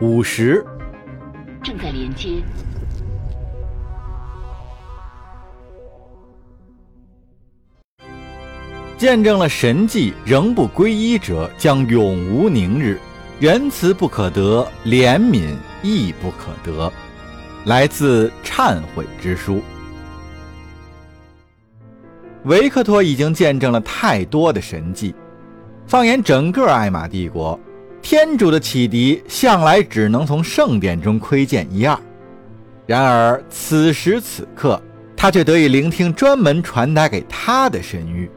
五十，正在连接。见证了神迹仍不皈依者将永无宁日，仁慈不可得，怜悯亦不可得。来自忏悔之书。维克托已经见证了太多的神迹，放眼整个艾玛帝国，天主的启迪向来只能从圣殿中窥见一二。然而此时此刻，他却得以聆听专门传达给他的神谕。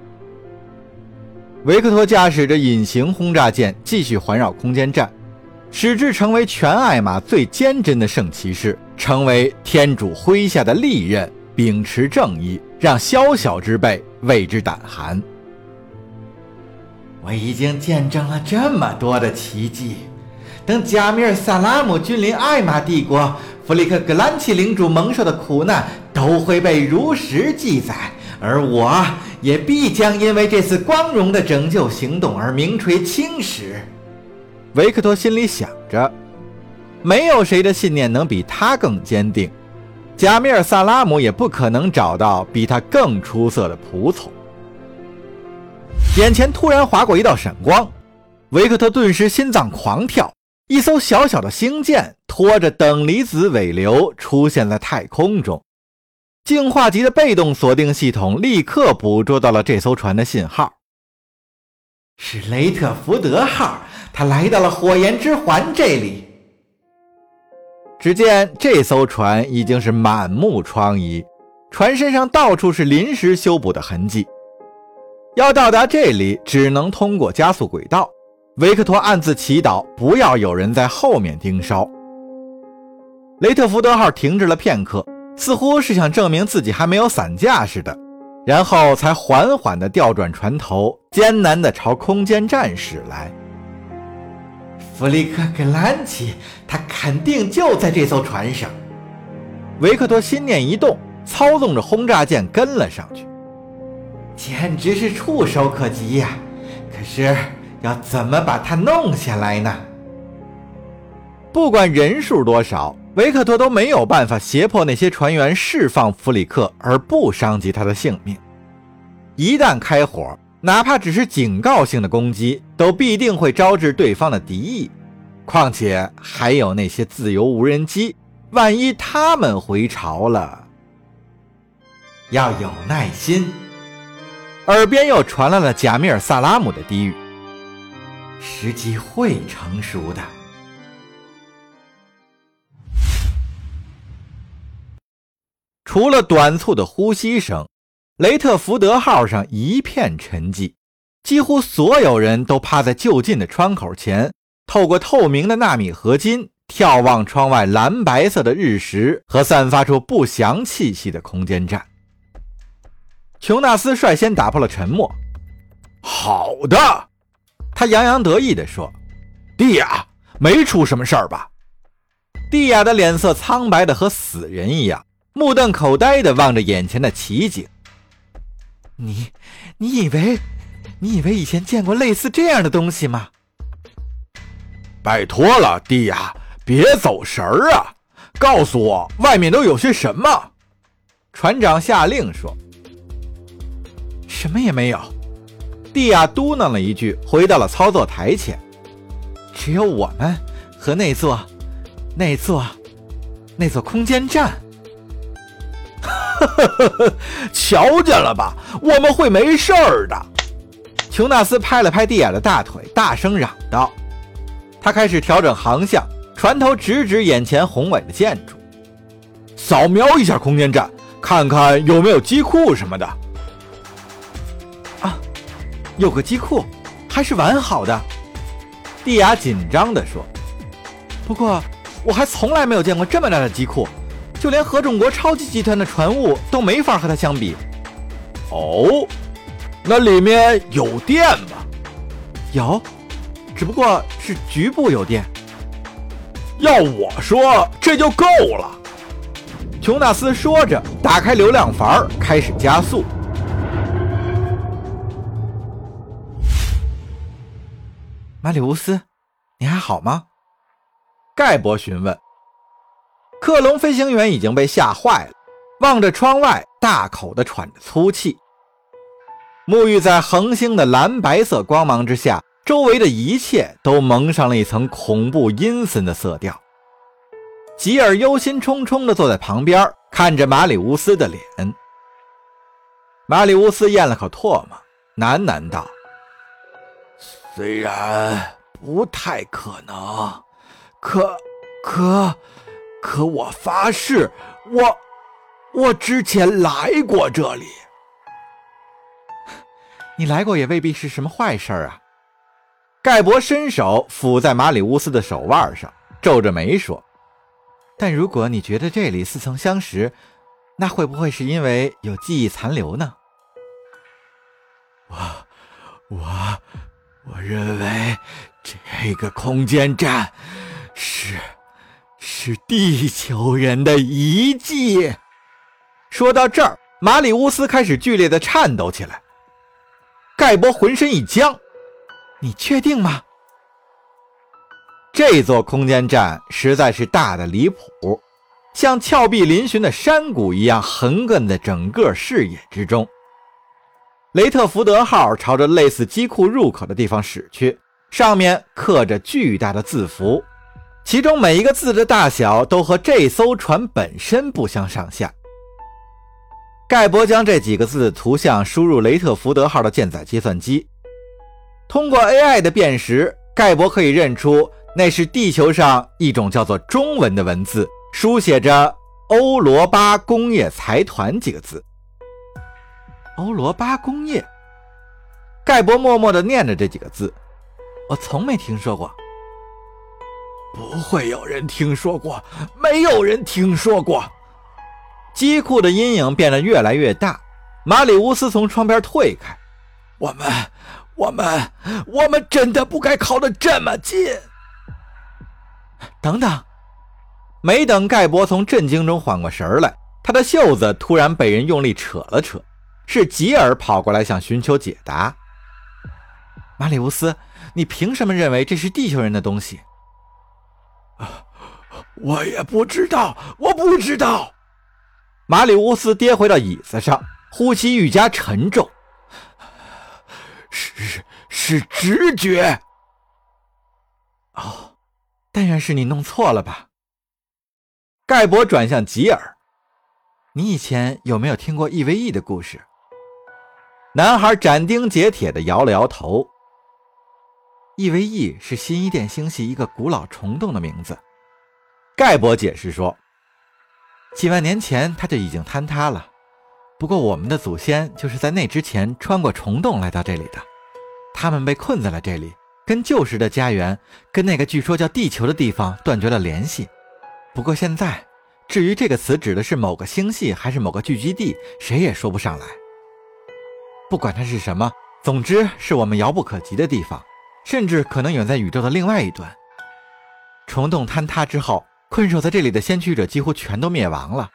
维克托驾驶着隐形轰炸舰继续环绕空间站，使之成为全艾玛最坚贞的圣骑士，成为天主麾下的利刃，秉持正义，让宵小之辈为之胆寒。我已经见证了这么多的奇迹，等加米尔·萨拉姆君临艾玛帝国，弗里克·格兰奇领主蒙受的苦难都会被如实记载。而我也必将因为这次光荣的拯救行动而名垂青史。维克托心里想着，没有谁的信念能比他更坚定，贾米尔·萨拉姆也不可能找到比他更出色的仆从。眼前突然划过一道闪光，维克特顿时心脏狂跳。一艘小小的星舰拖着等离子尾流出现在太空中。净化级的被动锁定系统立刻捕捉到了这艘船的信号，是雷特福德号，它来到了火焰之环这里。只见这艘船已经是满目疮痍，船身上到处是临时修补的痕迹。要到达这里，只能通过加速轨道。维克托暗自祈祷，不要有人在后面盯梢。雷特福德号停滞了片刻。似乎是想证明自己还没有散架似的，然后才缓缓地调转船头，艰难地朝空间站驶来。弗里克格兰奇，他肯定就在这艘船上。维克托心念一动，操纵着轰炸舰跟了上去，简直是触手可及呀！可是要怎么把它弄下来呢？不管人数多少。维克托都没有办法胁迫那些船员释放弗里克而不伤及他的性命。一旦开火，哪怕只是警告性的攻击，都必定会招致对方的敌意。况且还有那些自由无人机，万一他们回潮了，要有耐心。耳边又传来了贾米尔·萨拉姆的低语：“时机会成熟的。”除了短促的呼吸声，雷特福德号上一片沉寂，几乎所有人都趴在就近的窗口前，透过透明的纳米合金眺望窗外蓝白色的日食和散发出不祥气息的空间站。琼纳斯率先打破了沉默：“好的。”他洋洋得意地说：“蒂亚，没出什么事儿吧？”蒂亚的脸色苍白的和死人一样。目瞪口呆地望着眼前的奇景。你，你以为，你以为以前见过类似这样的东西吗？拜托了，蒂亚，别走神儿啊！告诉我，外面都有些什么？船长下令说。什么也没有。蒂亚嘟囔了一句，回到了操作台前。只有我们和那座，那座，那座空间站。瞧见了吧？我们会没事儿的。琼纳斯拍了拍蒂亚的大腿，大声嚷道：“他开始调整航向，船头直指眼前宏伟的建筑，扫描一下空间站，看看有没有机库什么的。”有个机库，还是完好的。蒂亚紧张地说：“不过，我还从来没有见过这么大的机库。”就连合众国超级集团的船坞都没法和它相比。哦，那里面有电吗？有，只不过是局部有电。要我说，这就够了。琼纳斯说着，打开流量阀，开始加速。马里乌斯，你还好吗？盖博询问。克隆飞行员已经被吓坏了，望着窗外，大口的喘着粗气。沐浴在恒星的蓝白色光芒之下，周围的一切都蒙上了一层恐怖阴森的色调。吉尔忧心忡忡地坐在旁边，看着马里乌斯的脸。马里乌斯咽了口唾沫，喃喃道：“虽然不太可能，可，可。”可我发誓，我我之前来过这里。你来过也未必是什么坏事啊。盖博伸手抚在马里乌斯的手腕上，皱着眉说：“但如果你觉得这里似曾相识，那会不会是因为有记忆残留呢？”我我我认为这个空间站是。是地球人的遗迹。说到这儿，马里乌斯开始剧烈的颤抖起来。盖博浑身一僵：“你确定吗？”这座空间站实在是大的离谱，像峭壁嶙峋的山谷一样横亘在整个视野之中。雷特福德号朝着类似机库入口的地方驶去，上面刻着巨大的字符。其中每一个字的大小都和这艘船本身不相上下。盖博将这几个字图像输入雷特福德号的舰载计算机，通过 AI 的辨识，盖博可以认出那是地球上一种叫做中文的文字，书写着“欧罗巴工业财团”几个字。欧罗巴工业，盖博默默地念着这几个字，我从没听说过。不会有人听说过，没有人听说过。机库的阴影变得越来越大，马里乌斯从窗边退开。我们，我们，我们真的不该靠得这么近。等等，没等盖博从震惊中缓过神来，他的袖子突然被人用力扯了扯，是吉尔跑过来想寻求解答。马里乌斯，你凭什么认为这是地球人的东西？我也不知道，我不知道。马里乌斯跌回到椅子上，呼吸愈加沉重。是是直觉。哦，但愿是你弄错了吧。盖博转向吉尔：“你以前有没有听过 EVE 的故事？”男孩斩钉截铁地摇了摇头。EVE 是新伊甸星系一个古老虫洞的名字。盖博解释说：“几万年前，它就已经坍塌了。不过，我们的祖先就是在那之前穿过虫洞来到这里的。他们被困在了这里，跟旧时的家园，跟那个据说叫地球的地方断绝了联系。不过现在，至于这个词指的是某个星系还是某个聚集地，谁也说不上来。不管它是什么，总之是我们遥不可及的地方，甚至可能远在宇宙的另外一端。虫洞坍塌之后。”困守在这里的先驱者几乎全都灭亡了。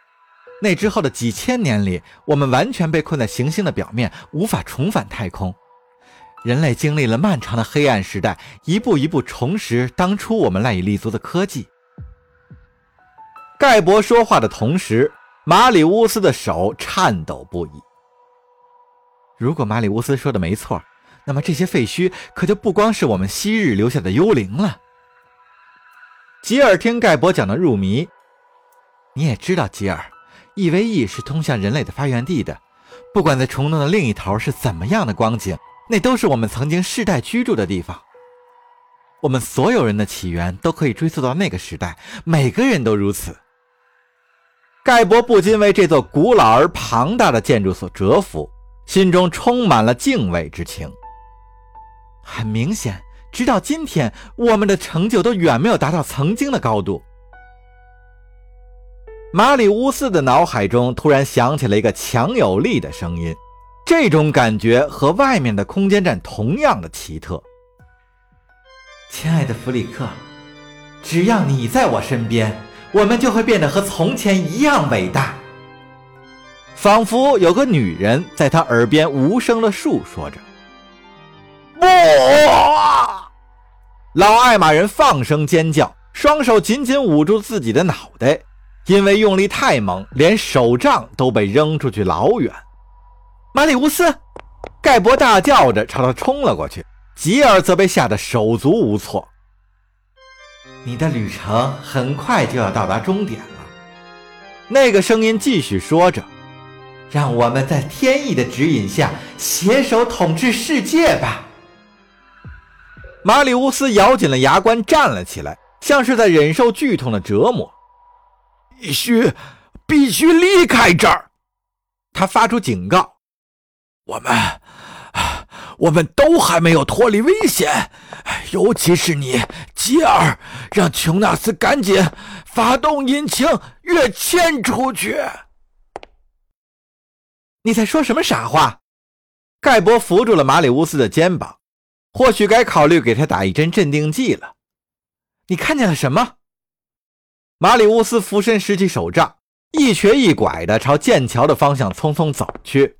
那之后的几千年里，我们完全被困在行星的表面，无法重返太空。人类经历了漫长的黑暗时代，一步一步重拾当初我们赖以立足的科技。盖博说话的同时，马里乌斯的手颤抖不已。如果马里乌斯说的没错，那么这些废墟可就不光是我们昔日留下的幽灵了。吉尔听盖博讲的入迷，你也知道，吉尔，EVE 是通向人类的发源地的。不管在虫洞的另一头是怎么样的光景，那都是我们曾经世代居住的地方。我们所有人的起源都可以追溯到那个时代，每个人都如此。盖博不禁为这座古老而庞大的建筑所折服，心中充满了敬畏之情。很明显。直到今天，我们的成就都远没有达到曾经的高度。马里乌斯的脑海中突然响起了一个强有力的声音，这种感觉和外面的空间站同样的奇特。亲爱的弗里克，只要你在我身边，我们就会变得和从前一样伟大。仿佛有个女人在他耳边无声的述说着。不！老艾玛人放声尖叫，双手紧紧捂住自己的脑袋，因为用力太猛，连手杖都被扔出去老远。马里乌斯，盖博大叫着朝他冲了过去，吉尔则被吓得手足无措。你的旅程很快就要到达终点了，那个声音继续说着：“让我们在天意的指引下携手统治世界吧。”马里乌斯咬紧了牙关，站了起来，像是在忍受剧痛的折磨。必须，必须离开这儿！他发出警告。我们，我们都还没有脱离危险，尤其是你，吉尔，让琼纳斯赶紧发动引擎跃迁出去。你在说什么傻话？盖博扶住了马里乌斯的肩膀。或许该考虑给他打一针镇定剂了。你看见了什么？马里乌斯俯身拾起手杖，一瘸一拐地朝剑桥的方向匆匆走去。